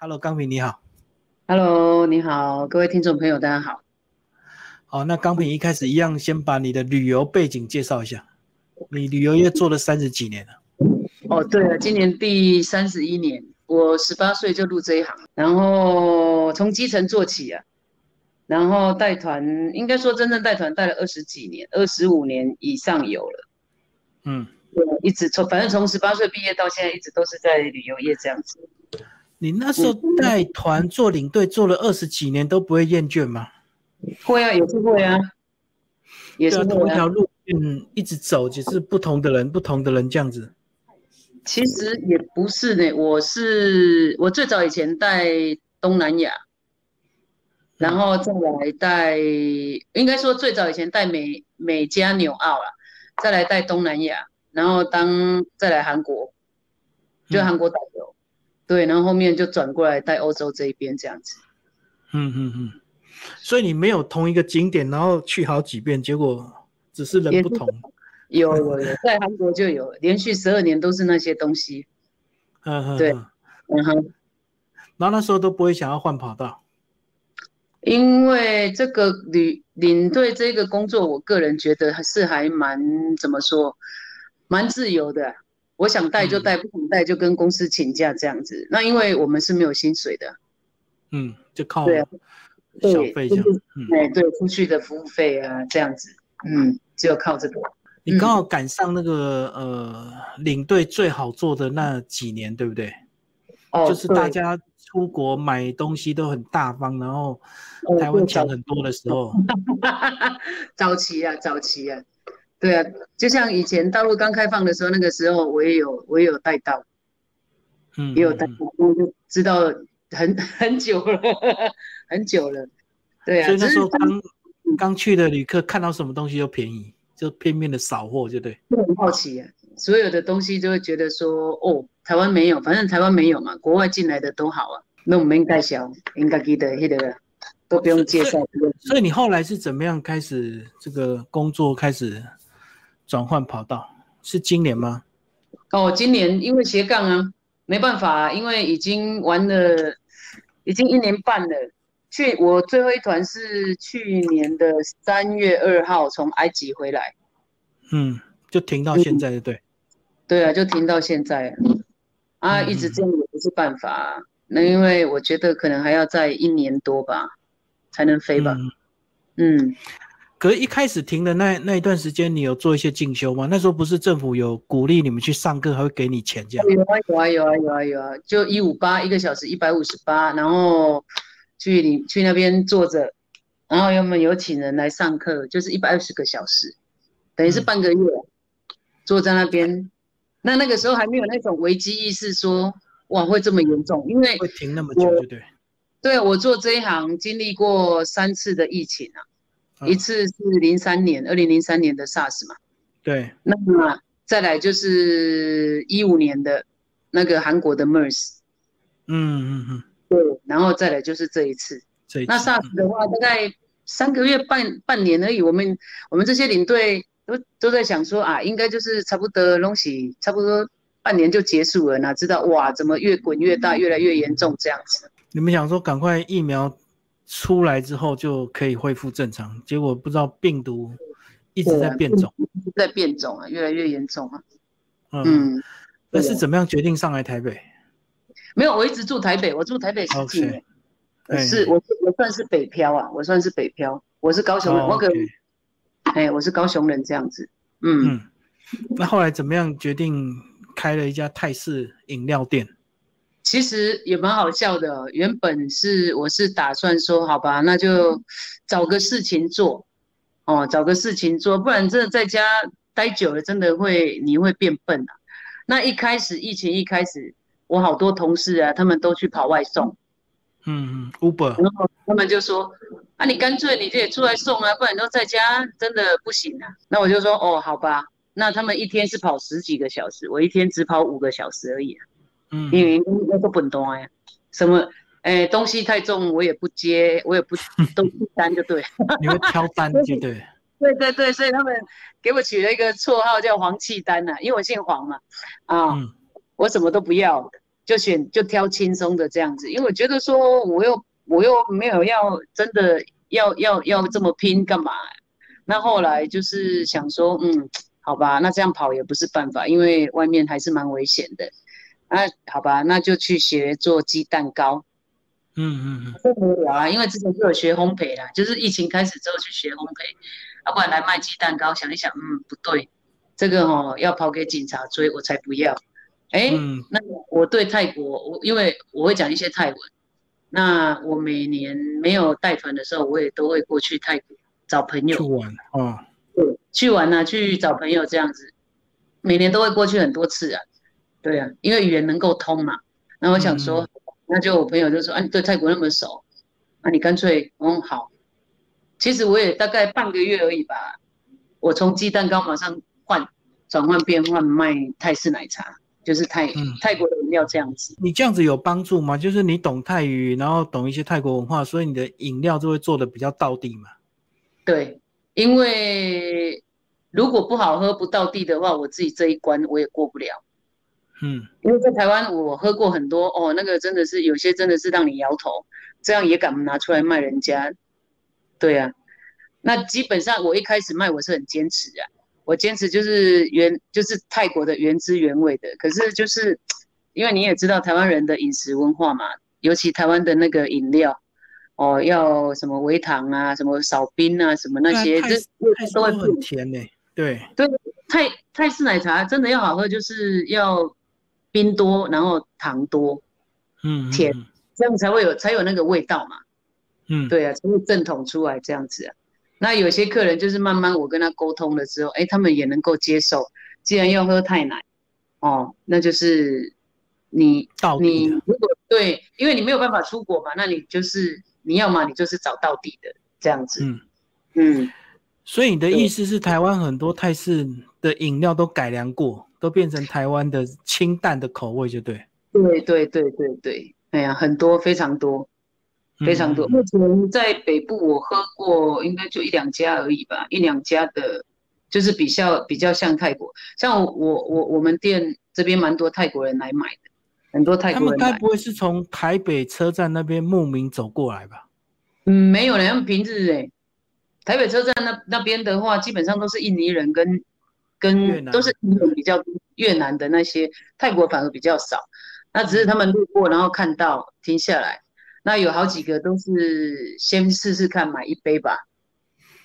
Hello，刚平你好。Hello，你好，各位听众朋友，大家好。好，那刚平一开始一样，先把你的旅游背景介绍一下。你旅游业做了三十几年了。哦，对了，今年第三十一年，我十八岁就入这一行，然后从基层做起啊，然后带团，应该说真正带团带了二十几年，二十五年以上有了。嗯，对，一直从反正从十八岁毕业到现在，一直都是在旅游业这样子。你那时候带团做领队做了二十几年都不会厌倦吗？会啊，也是会啊，也是同。一条路嗯一直走，只是不同的人，不同的人这样子。其实也不是呢，我是我最早以前带东南亚，然后再来带，应该说最早以前带美美加纽澳啦，再来带东南亚，然后当再来韩国，就嗯韩国导游，对，然后后面就转过来带欧洲这一边这样子。嗯嗯嗯。所以你没有同一个景点，然后去好几遍，结果只是人不同。有有有，在韩国就有，连续十二年都是那些东西，嗯嗯。对嗯嗯哼。然后那时候都不会想要换跑道。因为这个领领队这个工作，我个人觉得还是还蛮怎么说，蛮自由的。我想带就带，不想带就跟公司请假这样子。那因为我们是没有薪水的，嗯，就靠小费这样。就对，出去的服务费啊这样子，嗯，只有靠这个。你刚好赶上那个呃领队最好做的那几年，对不对？哦，就是大家出国买东西都很大方，然后哦台湾强很多的时候，早期啊，早期啊，对啊，就像以前大陆刚开放的时候，那个时候我也有我也有带到。嗯，也有带我就知道很 很久了，很久了。对啊，所以那时候刚刚去的旅客看到什么东西都便宜，就拼命的扫货，就对。就很好奇啊，所有的东西就会觉得说，哦，台湾没有，反正台湾没有嘛，国外进来的都好啊，那我们应该小，应该记得那个都不用介绍。所以你后来是怎么样开始这个工作开始转换跑道？是今年吗？哦，今年因为斜杠啊，没办法啊，因为已经玩了，已经一年半了。去我最后一团是去年的三月二号从埃及回来。嗯，就停到现在，对不对？对啊，就停到现在啊，啊，嗯一直这样也不是办法啊。那因为我觉得可能还要再一年多吧，才能飞吧。嗯嗯，可是，一开始停的那那一段时间，你有做一些进修吗？那时候不是政府有鼓励你们去上课，还会给你钱这样？有啊有啊有啊有啊有啊，就一五八一个小时一百五十八，然后去你去那边坐着，然后要么有请人来上课，就是一百二十个小时，等于是嗯半个月，坐在那边。那那个时候还没有那种危机意识说，哇会这么严重，因为会停那么久，我对不对？对我做这一行经历过三次的疫情啊，嗯一次是零三年，二零零三年的 SARS 嘛，对，那么再来就是一五年的那个韩国的 MERS，嗯嗯嗯，对，然后再来就是这一次。那这一次。SARS 的话，大概三个月半半年而已，我们我们这些领队都都在想说啊，应该就是差不多东西差不多半年就结束了，哪知道哇，怎么越滚越大，越来越严重这样子。你们想说赶快疫苗出来之后就可以恢复正常，结果不知道病毒一直在变种。一直在变种啊，越来越严重啊。嗯，嗯，那是怎么样决定上来台北？没有，我一直住台北，我住台北十几年。我哎是我我算是北漂啊，我算是北漂，我是高雄人，哦我可哎，我是高雄人这样子。嗯，嗯，那后来怎么样决定开了一家泰式饮料店？其实也蛮好笑的哦。原本是我是打算说，好吧，那就找个事情做，哦，找个事情做，不然真的在家待久了，真的会你会变笨啊。那一开始疫情一开始，我好多同事啊，他们都去跑外送。嗯嗯，Uber，然后他们就说：“啊，你干脆你就也出来送啊，不然都在家真的不行啊。”那我就说：“哦，好吧。”那他们一天是跑十几个小时，我一天只跑五个小时而已啊、嗯，因为那个本多呀，什么哎东西太重我也不接，我也不都不单就对。你会挑单，就对？对对对，所以他们给我取了一个绰号叫黄契丹呐、因为我姓黄嘛，啊，嗯我什么都不要，就选就挑轻松的这样子，因为我觉得说我又我又没有要真的要要要这么拼干嘛？那后来就是想说，嗯，好吧，那这样跑也不是办法，因为外面还是蛮危险的。啊，好吧，那就去学做鸡蛋糕。嗯嗯嗯，不无聊啊，因为之前就有学烘焙啦，就是疫情开始之后去学烘焙，要不然来卖鸡蛋糕，想一想，嗯，不对，这个哦要跑给警察追，我才不要。哎，那我对泰国，我因为我会讲一些泰文，那我每年没有带团的时候，我也都会过去泰国找朋友。去玩啊，对，去玩呢，去找朋友这样子，每年都会过去很多次啊，对啊，因为语言能够通嘛。那我想说，那就我朋友就说，啊，你对泰国那么熟，那你干脆，嗯，好。其实我也大概半个月而已吧，我从鸡蛋糕马上换转换变换卖泰式奶茶。就是泰泰国的饮料这样子，你这样子有帮助吗？就是你懂泰语，然后懂一些泰国文化，所以你的饮料就会做的比较到地嘛。对，因为如果不好喝不到地的话，我自己这一关我也过不了。嗯，因为在台湾我喝过很多哦，那个真的是有些真的是让你摇头，这样也敢拿出来卖人家。对啊，那基本上我一开始卖我是很坚持啊。我坚持就是原就是泰国的原汁原味的，可是就是因为你也知道台湾人的饮食文化嘛，尤其台湾的那个饮料，哦，要什么微糖啊，什么少冰啊，什么那些，这都会很甜呢。对对，泰泰式奶茶真的要好喝，就是要冰多，然后糖多，嗯，甜，这样才会有才有那个味道嘛。嗯，对啊，才会正统出来这样子啊。那有些客人就是慢慢我跟他沟通了之后，哎，他们也能够接受。既然要喝太奶，哦，那就是你你如果对，因为你没有办法出国嘛，那你就是你要嘛，你就是找到底的这样子。嗯嗯，所以你的意思是，台湾很多泰式的饮料都改良过，都变成台湾的清淡的口味，就对。对对对对对，哎呀，很多非常多。非常多，目前在北部我喝过，应该就一两家而已吧，一两家的，就是比较比较像泰国，像我我我们店这边蛮多泰国人来买的，很多泰国人。他们该不会是从台北车站那边慕名走过来吧？嗯，没有嘞，他们平日哎，台北车站那那边的话，基本上都是印尼人跟跟都是比较越南的那些，泰国反而比较少，那只是他们路过然后看到停下来。那有好几个都是先试试看买一杯吧，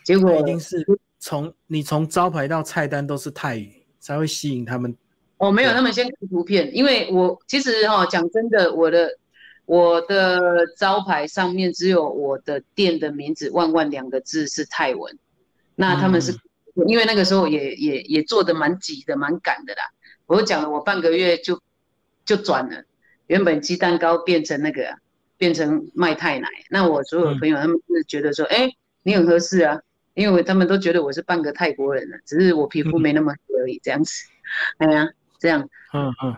结果一定是从你从招牌到菜单都是泰语才会吸引他们。哦，没有，他们先看图片，因为我其实哈讲真的，我的我的招牌上面只有我的店的名字“万万”两个字是泰文，那他们是因为那个时候也也也做的蛮急的，蛮赶的啦。我讲了，我半个月就就转了，原本鸡蛋糕变成那个。变成卖太奶，那我所有朋友他们是觉得说，哎，你很合适啊，因为他们都觉得我是半个泰国人了，只是我皮肤没那么黑而已，这样子，哎呀，这样，嗯嗯，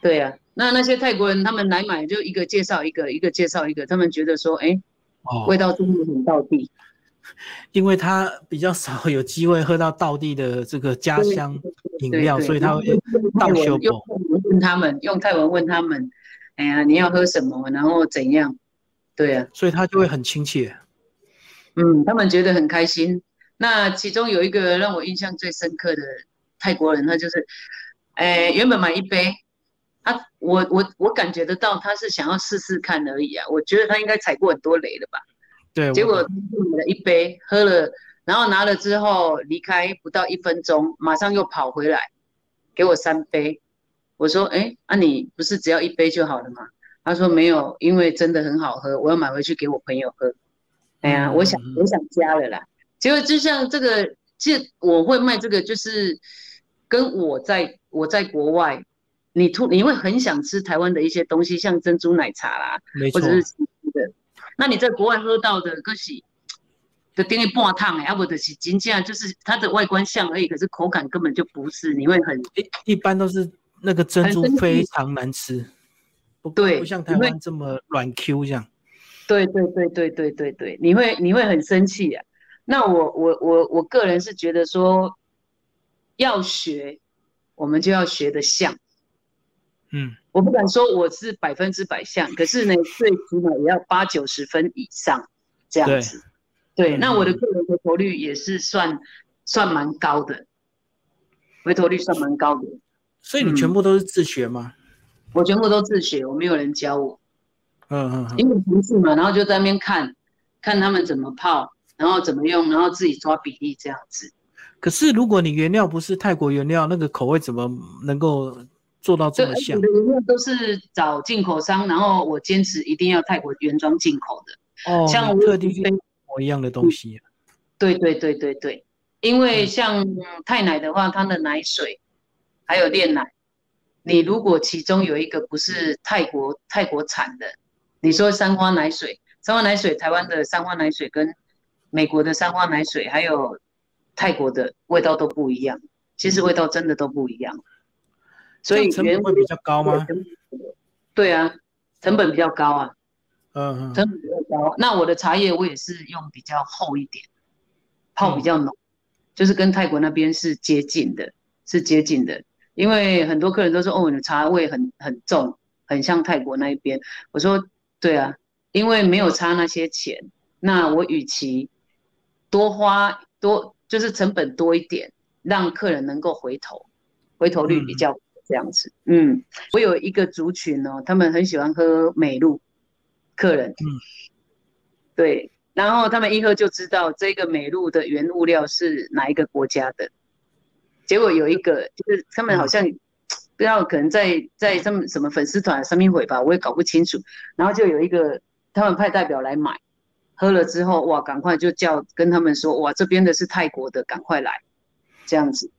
对呀，那那些泰国人他们来买，就一个介绍一个，一个介绍一个，他们觉得说，哎，味道真的很到地，因为他比较少有机会喝到道地的这个家乡饮料，所以他会倒修用问他们用泰文问他们。哎呀，你要喝什么？然后怎样？对啊，所以他就会很亲切。嗯，他们觉得很开心。那其中有一个让我印象最深刻的泰国人，他就是，哎，原本买一杯，他我我我感觉得到他是想要试试看而已啊。我觉得他应该踩过很多雷了吧？对。结果买了一杯，喝了，然后拿了之后离开不到一分钟，马上又跑回来给我三杯。我说，哎，那你不是只要一杯就好了吗？他说没有，因为真的很好喝，我要买回去给我朋友喝。哎呀，我想我想加了啦。结果就像这个，这我会卖这个，就是跟我在我在国外，你突你会很想吃台湾的一些东西，像珍珠奶茶啦，或者是的。那你在国外喝到的，可是的定义半烫哎，要不就是真正就是它的外观像而已，可是口感根本就不是，你会很一一般都是。那个珍珠非常难吃，不对，不像台湾这么软 Q 这样。对对对对对对对，你会你会很生气啊。那我我我我个人是觉得说，要学，我们就要学的像。嗯，我。不敢说我是百分之百像，可是呢，最起码也要八九十分以上这样子。对，那我的个人回头率也是算算蛮高的，回头率算蛮高的。所以你全部都是自学吗？我全部都自学，我没有人教我。嗯嗯。因为同事嘛，然后就在那边看，看他们怎么泡，然后怎么用，然后自己抓比例这样子。可是如果你原料不是泰国原料，那个口味怎么能够做到这么像？我的都是找进口商，然后我坚持一定要泰国原装进口的。哦。像特地去模一样的东西。对对对对对，因为像泰奶的话，它的奶水还有炼奶，你如果其中有一个不是泰国泰国产的，你说三花奶水，三花奶水，台湾的三花奶水跟美国的三花奶水，还有。泰国的味道都不一样，其实味道真的都不一样，所以成本会比较高吗？对啊，成本比较高啊，嗯嗯，成本比较高。那我的茶叶我也是用比较厚一点，泡比较浓，就是跟泰国那边是接近的，是接近的。因为很多客人都说，哦，你的茶味很很重，很像泰国那一边。我说，对啊，因为没有差那些钱，那我与其多花多。就是成本多一点，让客人能够回头，回头率比较这样子。嗯，我有一个族群哦，他们很喜欢喝美露，客人。嗯，对，然后他们一喝就知道这个美露的原物料是哪一个国家的。结果有一个就是他们好像不知道，可能在在他们什么粉丝团上面会吧，我也搞不清楚。然后就有一个他们派代表来买。喝了之后，哇，赶快就叫跟他们说，哇，这边的是泰国的，赶快来，这样子。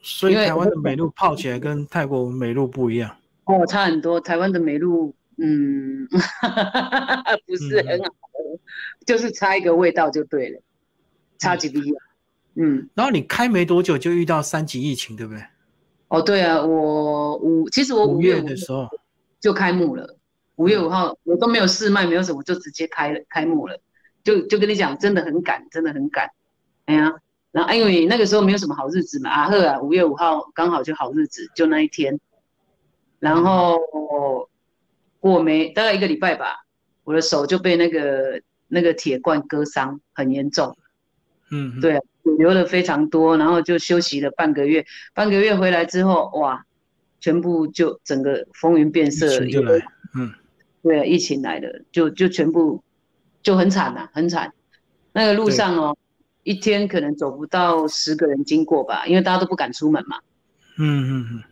所以台湾的美露泡起来跟泰国美露不一样。哦，差很多。台湾的美露，嗯，不是很好，就是差一个味道就对了，差几滴。嗯。然后你开没多久就遇到三级疫情，对不对？哦，对啊，我五其实我五月的时候就开幕了，五月五号我都没有试卖，没有什么，就直接开了开幕了。就就跟你讲，真的很赶，真的很赶，哎呀，然后因为那个时候没有什么好日子嘛，阿赫啊，五月五号刚好就好日子，就那一天，然后过没大概一个礼拜吧，我的手就被那个那个铁罐割伤，很严重，嗯，对，流了非常多，然后就休息了半个月，半个月回来之后，哇，全部就整个风云变色，就来，嗯，对，疫情来了，就就全部。就很惨呐，很惨。那个路上哦，一天可能走不到十个人经过吧，因为大家都不敢出门嘛。嗯嗯嗯，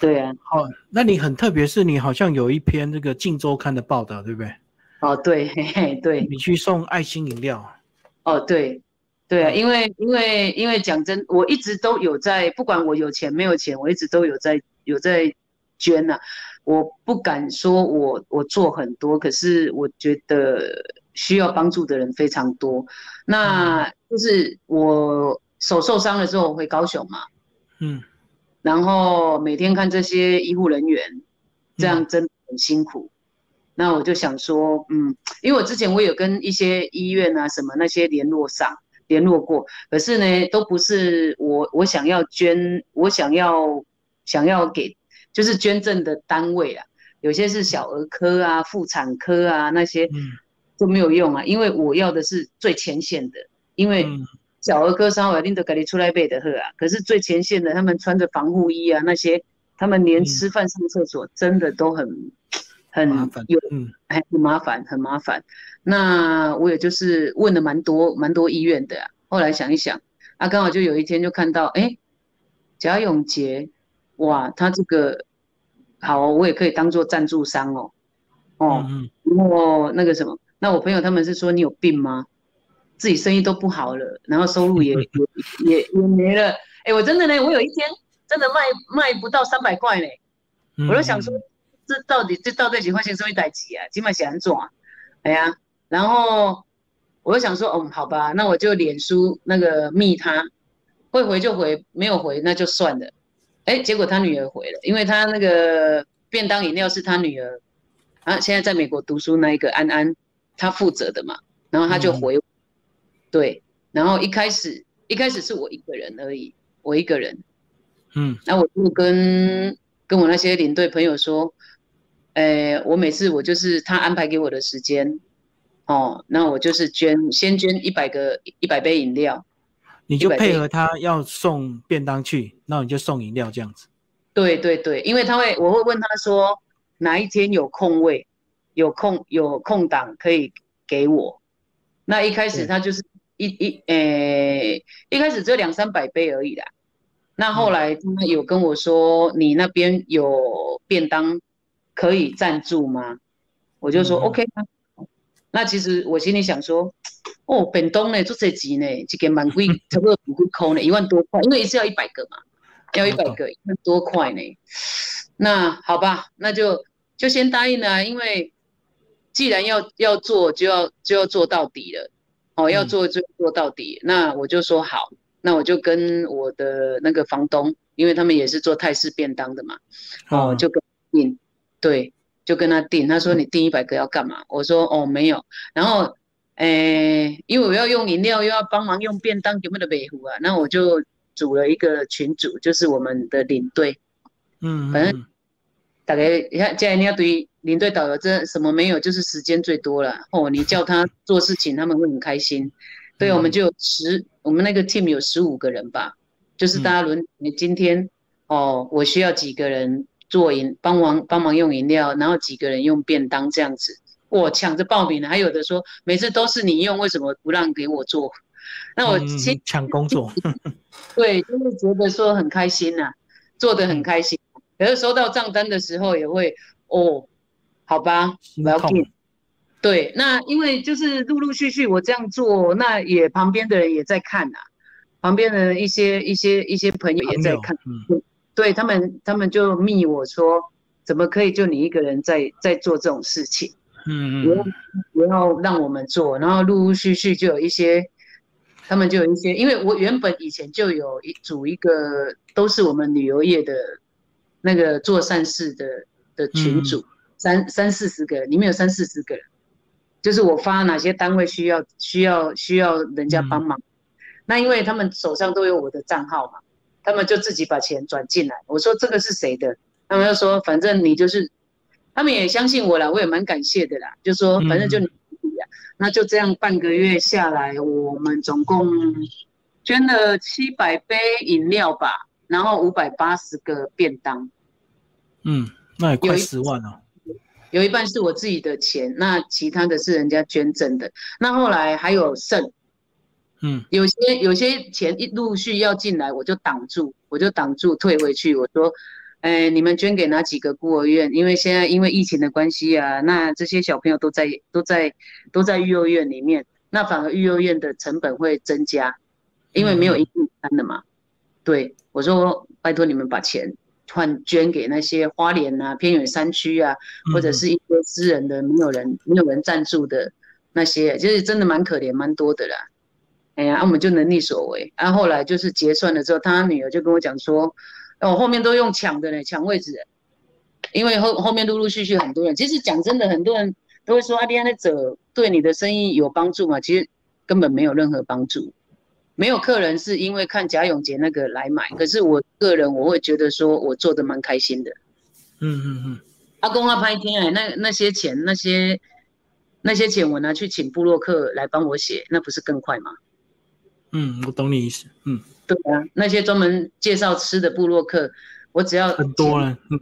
对啊。好，那你很特别，是你好像有一篇这个《镜周刊》的报道，对不对？哦，对，嘿嘿，对。你去送爱心饮料。哦，对，对啊，因为因为因为讲真，我一直都有在，不管我有钱没有钱，我一直都有在有在捐呐。我不敢说我我做很多，可是我觉得。需要帮助的人非常多，那就是我手受伤了之后回高雄嘛，嗯，然后每天看这些医护人员，这样真的很辛苦。那我就想说，嗯，因为我之前我有跟一些医院啊什么那些联络上联络过，可是呢都不是我我想要捐，我想要想要给就是捐赠的单位啊，有些是小儿科啊、妇产科啊那些。都没有用啊，因为我要的是最前线的，因为小儿科稍微拎得给你出来背的喝啊，可是最前线的他们穿着防护衣啊，那些他们连吃饭上厕所真的都很很有，嗯，很麻烦，很麻烦。那我也就是问了蛮多蛮多医院的，后来想一想，啊，刚好就有一天就看到，哎，贾永杰，哇，他这个好，我也可以当做赞助商哦，哦，然后那个什么。那我朋友他们是说你有病吗？自己生意都不好了，然后收入也 也也也没了。哎，我真的呢，我有一天真的卖卖不到三百块呢。我就想说，这到底这到底几块钱收一台几啊？起码写安做啊？哎呀，然后我就想说，嗯，好吧，那我就脸书那个密他，会回就回，没有回那就算了。哎，结果他女儿回了，因为他那个便当饮料是他女儿啊，现在在美国读书那一个安安。他负责的嘛，然后他就回，对，然后一开始一开始是我一个人而已，我一个人，嗯，那我就跟跟我那些领队朋友说，呃，我每次我就是他安排给我的时间，哦，那我就是捐，先捐一百个一百杯饮料，你就配合他要送便当去，那你就送饮料这样子。对对对，因为他会，我会问他说哪一天有空位，有空有空档可以给我。那一开始他就是一一呃，一开始只有两三百杯而已啦。那后来他有跟我说，你那边有便当可以赞助吗？我就说 OK 啊。那其实我心里想说，哦，便当呢做这集呢，这个蛮贵，差不多蛮贵扣呢，一万多块，因为一次要一百个嘛。要一百个，一万多块呢。那好吧，那就就先答应了，因为既然要要做，就要就要做到底了。哦，要做就做到底。那我就说好，那我就跟我的那个房东，因为他们也是做泰式便当的嘛。哦，就跟订，对，就跟他订。他说你订一百个要干嘛？我说哦没有。然后，诶，因为我要用饮料，又要帮忙用便当，有没有北湖啊？那我就。组了一个群组，就是我们的领队，嗯，反正大概你看，既然你要对领队导游，这什么没有，就是时间最多了哦。你叫他做事情，他们会很开心。对，我们就十，我们那个 team 有十五个人吧，就是大家轮。你今天哦，我需要几个人做饮，帮忙帮忙用饮料，然后几个人用便当这样子，我抢着报名了。还有的说，每次都是你用，为什么不让给我做？那我先抢工作，对，就是觉得说很开心呐，做的很开心。可是收到账单的时候也会哦，好吧，我要给。对，那因为就是陆陆续续我这样做，那也旁边的人也在看呐，旁边的一些一些一些朋友也在看，嗯，对他们他们就密我说，怎么可以就你一个人在在做这种事情？嗯嗯，不要不要让我们做，然后陆陆续续就有一些。他们就有一些，因为我原本以前就有一组一个都是我们旅游业的那个做善事的的群组，三三四十个，里面有三四十个人，就是我发哪些单位需要需要需要人家帮忙，那因为他们手上都有我的账号嘛，他们就自己把钱转进来。我说这个是谁的？他们就说反正你就是，他们也相信我了，我也蛮感谢的啦，就说反正就你。那就这样半个月下来，我们总共捐了七百杯饮料吧，然后五百八十个便当。嗯，那也快十万了。有一半是我自己的钱，那其他的是人家捐赠的。那后来还有剩，嗯，有些有些钱一陆续要进来，我就挡住，我就挡住退回去，我说。哎，你们捐给哪几个孤儿院？因为现在因为疫情的关系啊，那这些小朋友都在都在都在育幼院里面，那反而育幼院的成本会增加，因为没有一定餐的嘛。对我说，拜托你们把钱换捐给那些花莲啊、偏远山区啊，或者是一些私人的没有人没有人赞助的那些，就是真的蛮可怜蛮多的啦。哎呀，我们就能力所为。然后后来就是结算了之后，他女儿就跟我讲说。哦，后面都用抢的呢，抢位置，因为后后面陆陆续续很多人。其实讲真的，很多人都会说阿迪安的者对你的生意有帮助吗？其实根本没有任何帮助，没有客人是因为看贾永杰那个来买。可是我个人我会觉得说我做的蛮开心的。嗯嗯嗯。阿公阿拍天哎，那那些钱那些那些钱我拿去请布洛克来帮我写，那不是更快吗？嗯，我懂你意思。嗯。对啊，那些专门介绍吃的部落客，我只要很多了，嗯，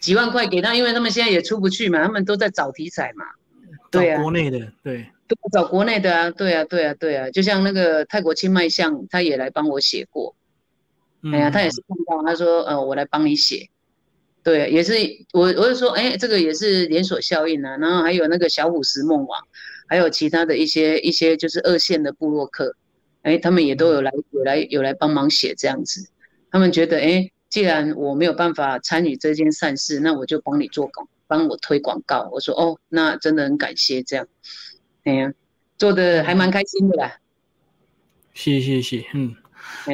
几万块给他，因为他们现在也出不去嘛，他们都在找题材嘛，对啊，国内的，对，都找国内的啊，对啊，对啊，对啊，就像那个泰国清迈巷，他也来帮我写过，哎呀，他也是看到，他说，呃，我来帮你写，对，也是我，我就说，哎，这个也是连锁效应啊，然后还有那个小虎石梦网，还有其他的一些一些就是二线的部落客。哎，他们也都有来，有来，有来帮忙写这样子。他们觉得，哎，既然我没有办法参与这件善事，那我就帮你做广，帮我推广告。我说，哦，那真的很感谢这样。哎呀，做的还蛮开心的啦。是是是，嗯。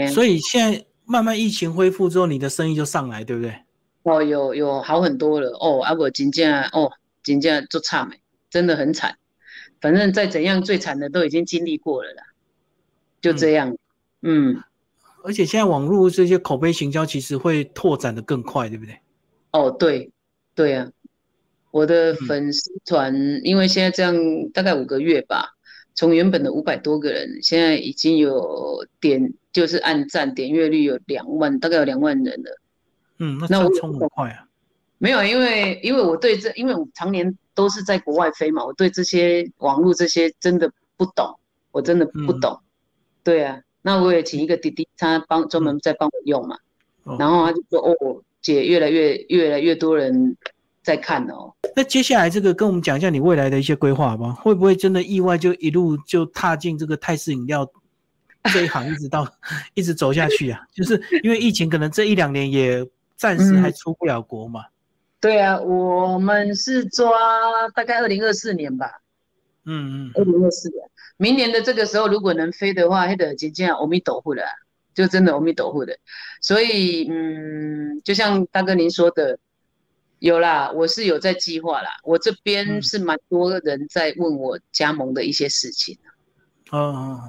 所以现在慢慢疫情恢复之后，你的生意就上来，对不对？哦，有有好很多了。哦，啊不，金价哦，金价做差没，真的很惨。反正再怎样，最惨的都已经经历过了啦。就这样，嗯，而且现在网络这些口碑行销其实会拓展的更快，对不对？哦，对，对呀，我的粉丝团，因为现在这样大概五个月吧，从原本的五百多个人，现在已经有点就是按赞点阅率有两万，大概有两万人了。嗯，那我冲很快啊。没有，因为因为我对这，因为我常年都是在国外飞嘛，我对这些网络这些真的不懂，我真的不懂。对啊，那我也请一个弟弟，他帮专门在帮我用嘛，然后他就说：“哦，姐，越来越越来越多人在看哦。”那接下来这个跟我们讲一下你未来的一些规划吧，会不会真的意外就一路就踏进这个泰式饮料 这一行，一直到 一直走下去啊？就是因为疫情，可能这一两年也暂时还出不了国嘛。对啊，我们是抓大概二零二四年吧。嗯嗯，二零二四年，明年的这个时候如果能飞的话，还得接近阿弥陀佛了，就真的阿弥陀佛的。所以，嗯，就像大哥您说的，有啦，我是有在计划啦。我这边是蛮多人在问我加盟的一些事情。哦，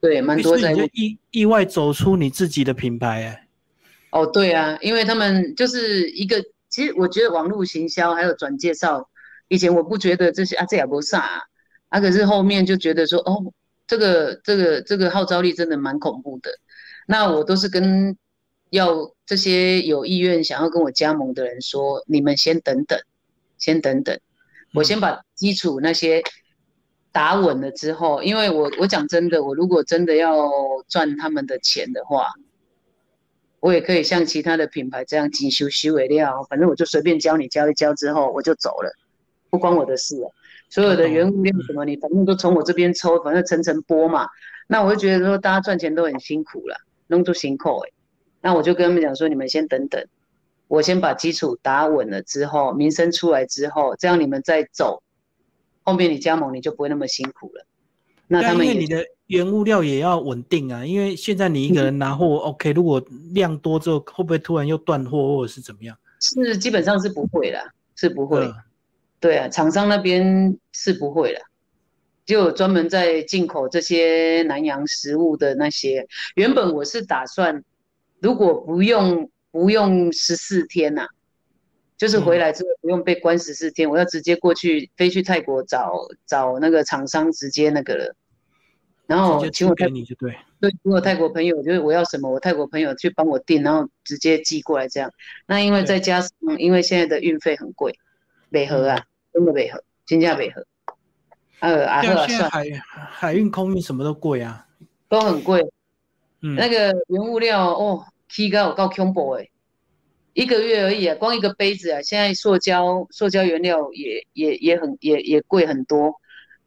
对，蛮多在意意外走出你自己的品牌哎。哦，对啊，因为他们就是一个。其实我觉得网络行销还有转介绍，以前我不觉得这些啊这也不啥啊，可是后面就觉得说哦，这个这个这个号召力真的蛮恐怖的。那我都是跟要这些有意愿想要跟我加盟的人说，你们先等等，先等等，我先把基础那些打稳了之后，因为我我讲真的，我如果真的要赚他们的钱的话。我也可以像其他的品牌这样精修修为料，反正我就随便教你教一教之后我就走了，不关我的事了。所有的原物料什么，你反正都从我这边抽，反正层层剥嘛。那我就觉得说大家赚钱都很辛苦了，弄出辛苦哎。那我就跟他们讲说，你们先等等，我先把基础打稳了之后，名声出来之后，这样你们再走，后面你加盟你就不会那么辛苦了。那他们你的。原物料也要稳定啊，因为现在你一个人拿货，OK，如果量多之后，会不会突然又断货或者是怎么样？是基本上是不会的，是不会。对啊，厂商那边是不会的，就专门在进口这些南洋食物的那些。原本我是打算，如果不用不用十四天呐，就是回来之后不用被关十四天，我要直接过去飞去泰国找找那个厂商直接那个了。然后请我给你就对，对，请我泰国朋友，就是我要什么，我泰国朋友去帮我订，然后直接寄过来这样。那因为再加上，因为现在的运费很贵，北河啊，真的北河，新加北河，呃，啊，现在海海运、空运什么都贵啊，都很贵。嗯，那个原物料哦，提高我告恐怖哎，一个月而已啊，光一个杯子啊，现在塑胶塑胶原料也也也很也也贵很多。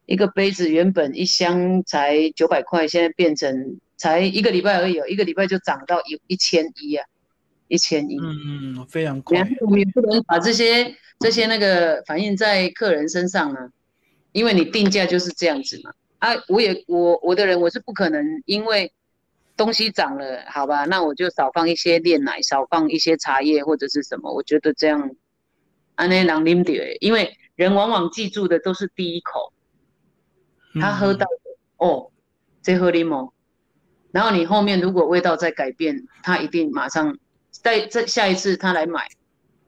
一个杯子原本一箱才九百块，现在变成才一个礼拜而已哦，一个礼拜就涨到一一千一啊，一千一。嗯嗯，非常快。我们也不能把这些这些那个反映在客人身上啊，因为你定价就是这样子嘛。啊，我也我我的人我是不可能因为东西涨了，好吧，那我就少放一些炼奶，少放一些茶叶或者是什么，我觉得这样安内朗啉点，因为人往往记住的都是第一口。他喝到哦，这喝柠檬，然后你后面如果味道再改变，他一定马上在这下一次他来买，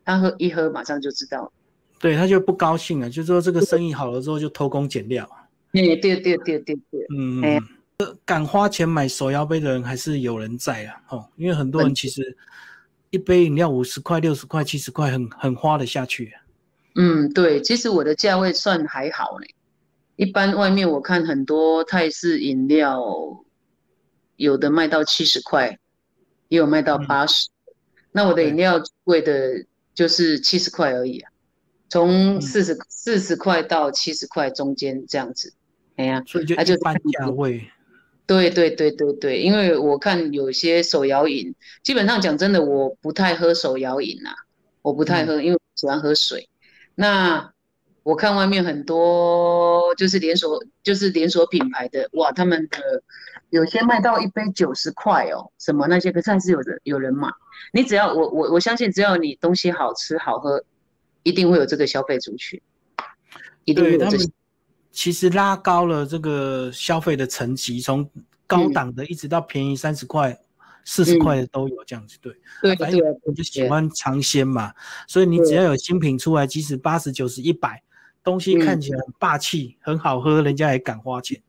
他喝一喝马上就知道，对他就不高兴了，就说这个生意好了之后就偷工减料。嗯，对对对对对，嗯，敢花钱买手摇杯的人还是有人在啊，哦，因为很多人其实一杯饮料五十块、六十块、七十块，很很花得下去。嗯，对，其实我的价位算还好呢。一般外面我看很多泰式饮料，有的卖到七十块，也有卖到八十。那我的饮料贵的就是七十块而已啊，从四十四十块到七十块中间这样子。哎呀，所以就一般价位。对对对对对，因为我看有些手摇饮，基本上讲真的，我不太喝手摇饮呐，我不太喝，因为喜欢喝水。那我看外面很多就是连锁，就是连锁品牌的，哇，他们的有些卖到一杯九十块哦，什么那些，可是还是有人有人买。你只要我我我相信，只要你东西好吃好喝，一定会有这个消费族群，一定会有这些。其实拉高了这个消费的层级，从高档的一直到便宜三十块，四十块的都有这样子，对。对反正对我就喜欢尝鲜嘛，所以你只要有新品出来，即使八十、九十、一百，东西看起来很霸气、很好喝，人家也敢花钱。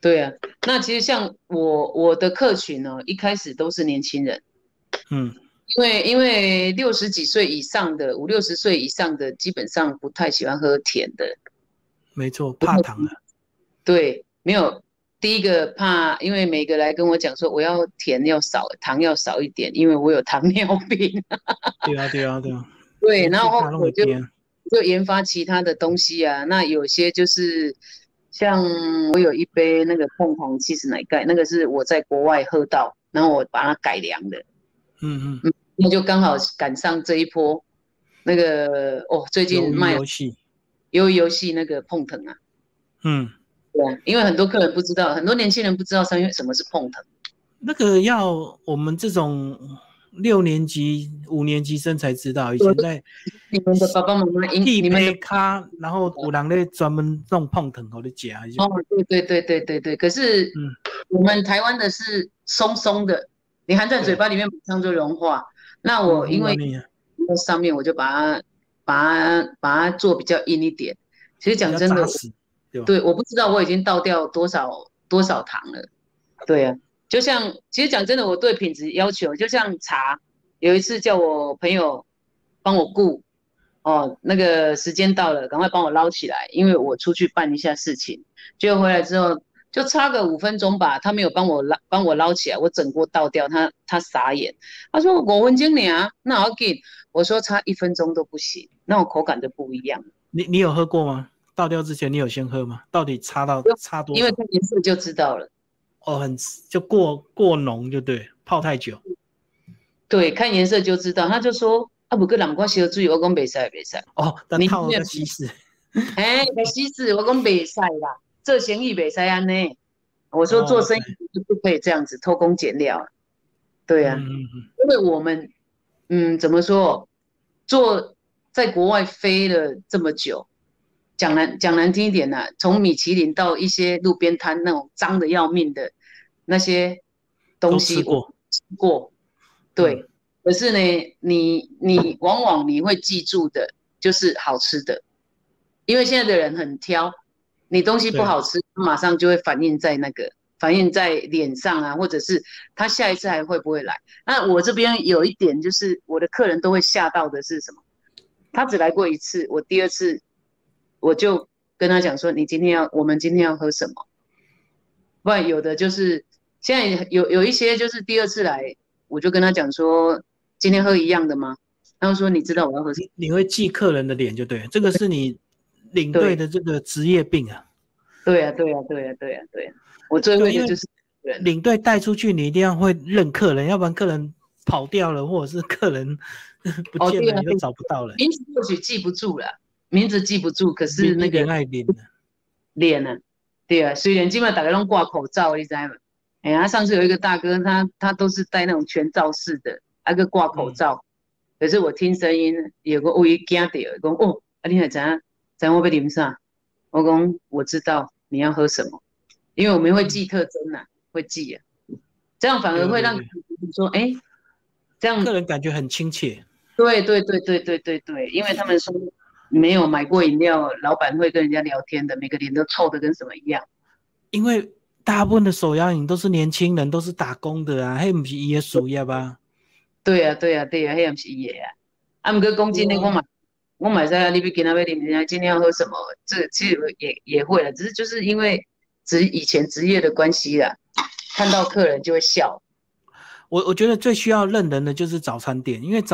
对啊。那其实像我我的客群呢，一开始都是年轻人，嗯，因为因为六十几岁以上的五六十岁以上的基本上不太喜欢喝甜的，没错，怕糖的。对，没有第一个怕，因为每个来跟我讲说我要甜要少，糖要少一点，因为我有糖尿病。对啊，对啊，对啊。对，然后我就就研发其他的东西啊。那有些就是像我有一杯那个凤凰七十奶盖，那个是我在国外喝到，然后我把它改良的，嗯嗯，那就刚好赶上这一波那个哦，最近卖游戏，鱿鱼游戏那个碰藤啊。嗯，对啊，因为很多客人不知道，很多年轻人不知道三月什么是碰藤。那个要我们这种六年级、五年级生才知道，以前在你们的爸爸妈妈应地你们的杯咖，然后五郎咧专门弄碰藤我的夹，哦，对对对对对对，可是嗯我们台湾的是松松的，你含在嘴巴里面马上就融化。那我因为在上面我就把它把它把它做比较硬一点。其实讲真的，对？对，我不知道我已经倒掉多少多少糖了。对啊，就像其实讲真的，我对品质要求，就像茶，有一次叫我朋友帮我顾，哦，那个时间到了，赶快帮我捞起来，因为我出去办一下事情。结果回来之后，就差个五分钟吧，他没有帮我捞，帮我捞起来，我整锅倒掉，他他傻眼，他说我问经理啊，那我给，我说差一分钟都不行，那我口感就不一样。你你有喝过吗？倒掉之前你有先喝吗？到底差到差多少？因为看颜色就知道了。哦，很就过过浓就对，泡太久。对，看颜色就知道。他就说啊，不过两块烧水，我讲袂使袂使。哦，但泡个稀释。哎，个稀释，我讲袂使啦，做生意袂使安尼。我说做生意就不可以这样子偷工减料。对啊，嗯嗯因为我们嗯怎么说，做在国外飞了这么久。讲难讲难听一点啊、从米其林到一些路边摊那种脏的要命的那些东西，吃过，吃过，对。可是呢，你你往往你会记住的就是好吃的，因为现在的人很挑，你东西不好吃，马上就会反映在那个反映在脸上啊，或者是他下一次还会不会来？那我这边有一点就是我的客人都会吓到的是什么？他只来过一次，我第二次。我就跟他讲说，你今天要，我们今天要喝什么？不然有的就是现在有有一些就是第二次来，我就跟他讲说，今天喝一样的吗？他说你知道我要喝什么？你会记客人的脸就对，这个是你领队的这个职业病啊。对啊，对啊，对啊，对啊，对啊。我最会的就是领队带出去，你一定要会认客人，要不然客人跑掉了，或者是客人 不见了，你都找不到了。名字或许记不住了。名字记不住，可是那个脸呢？对啊，虽然基本上大家都挂口罩，你知道吗？哎呀，上次有一个大哥，他他都是戴那种全罩式的，那个挂口罩。可是我听声音，有个微惊到，讲哦，啊，你还怎样？怎样我被淋啥？我讲我知道你要喝什么，因为我们会记特征呐，会记啊，这样反而会让你说，哎，这样个人感觉很亲切。对对对对对对对，因为他们说。没有买过饮料，老板会跟人家聊天的，每个脸都臭的跟什么一样。因为大部分的手摇饮都是年轻人，都是打工的啊，迄不是伊的事业吧？对啊，对啊，对呀，迄也不是伊的啊。啊，毋过讲真的，我买我买在你比跟他们人家今天要喝什么？这个其实也也会了，只是就是因为职以前职业的关系啦，看到客人就会笑。我我觉得最需要认人的就是早餐店，因为早。